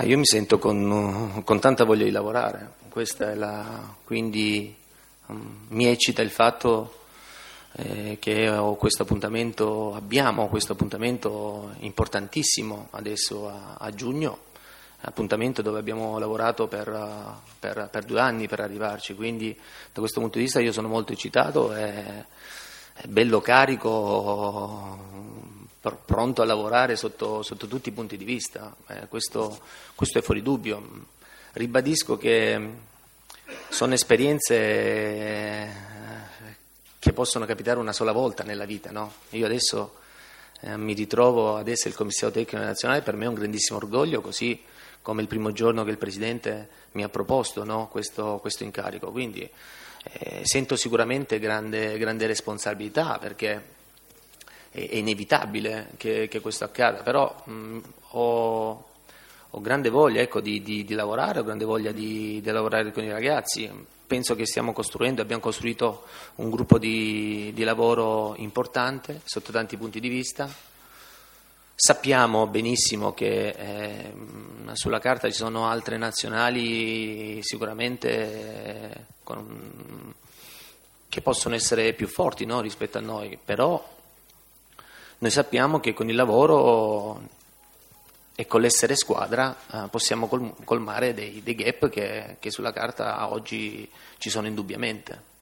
Ma io mi sento con, con tanta voglia di lavorare, la, quindi um, mi eccita il fatto eh, che ho questo appuntamento, abbiamo questo appuntamento importantissimo adesso a, a giugno, appuntamento dove abbiamo lavorato per, per, per, due anni per arrivarci, quindi da questo punto di vista io sono molto eccitato, è, è bello carico, pronto a lavorare sotto, sotto, tutti i punti di vista, eh, questo, questo è fuori dubbio. Ribadisco che sono esperienze che possono capitare una sola volta nella vita. No? Io adesso eh, mi ritrovo ad essere il commissario tecnico nazionale, per me è un grandissimo orgoglio, così come il primo giorno che il Presidente mi ha proposto no? questo, questo, incarico. Quindi eh, sento sicuramente grande, grande responsabilità perché è, inevitabile che, che, questo accada, però mh, ho, ho, grande voglia ecco, di, di, di, lavorare, ho grande voglia di, di lavorare con i ragazzi penso che stiamo costruendo, abbiamo costruito un gruppo di, lavoro importante sotto tanti punti di vista. Sappiamo benissimo che eh, sulla carta ci sono altre nazionali sicuramente con, che possono essere più forti no, rispetto a noi, però noi sappiamo che con il lavoro e con l'essere squadra eh, possiamo col- colmare dei, dei gap che, che sulla carta oggi ci sono indubbiamente.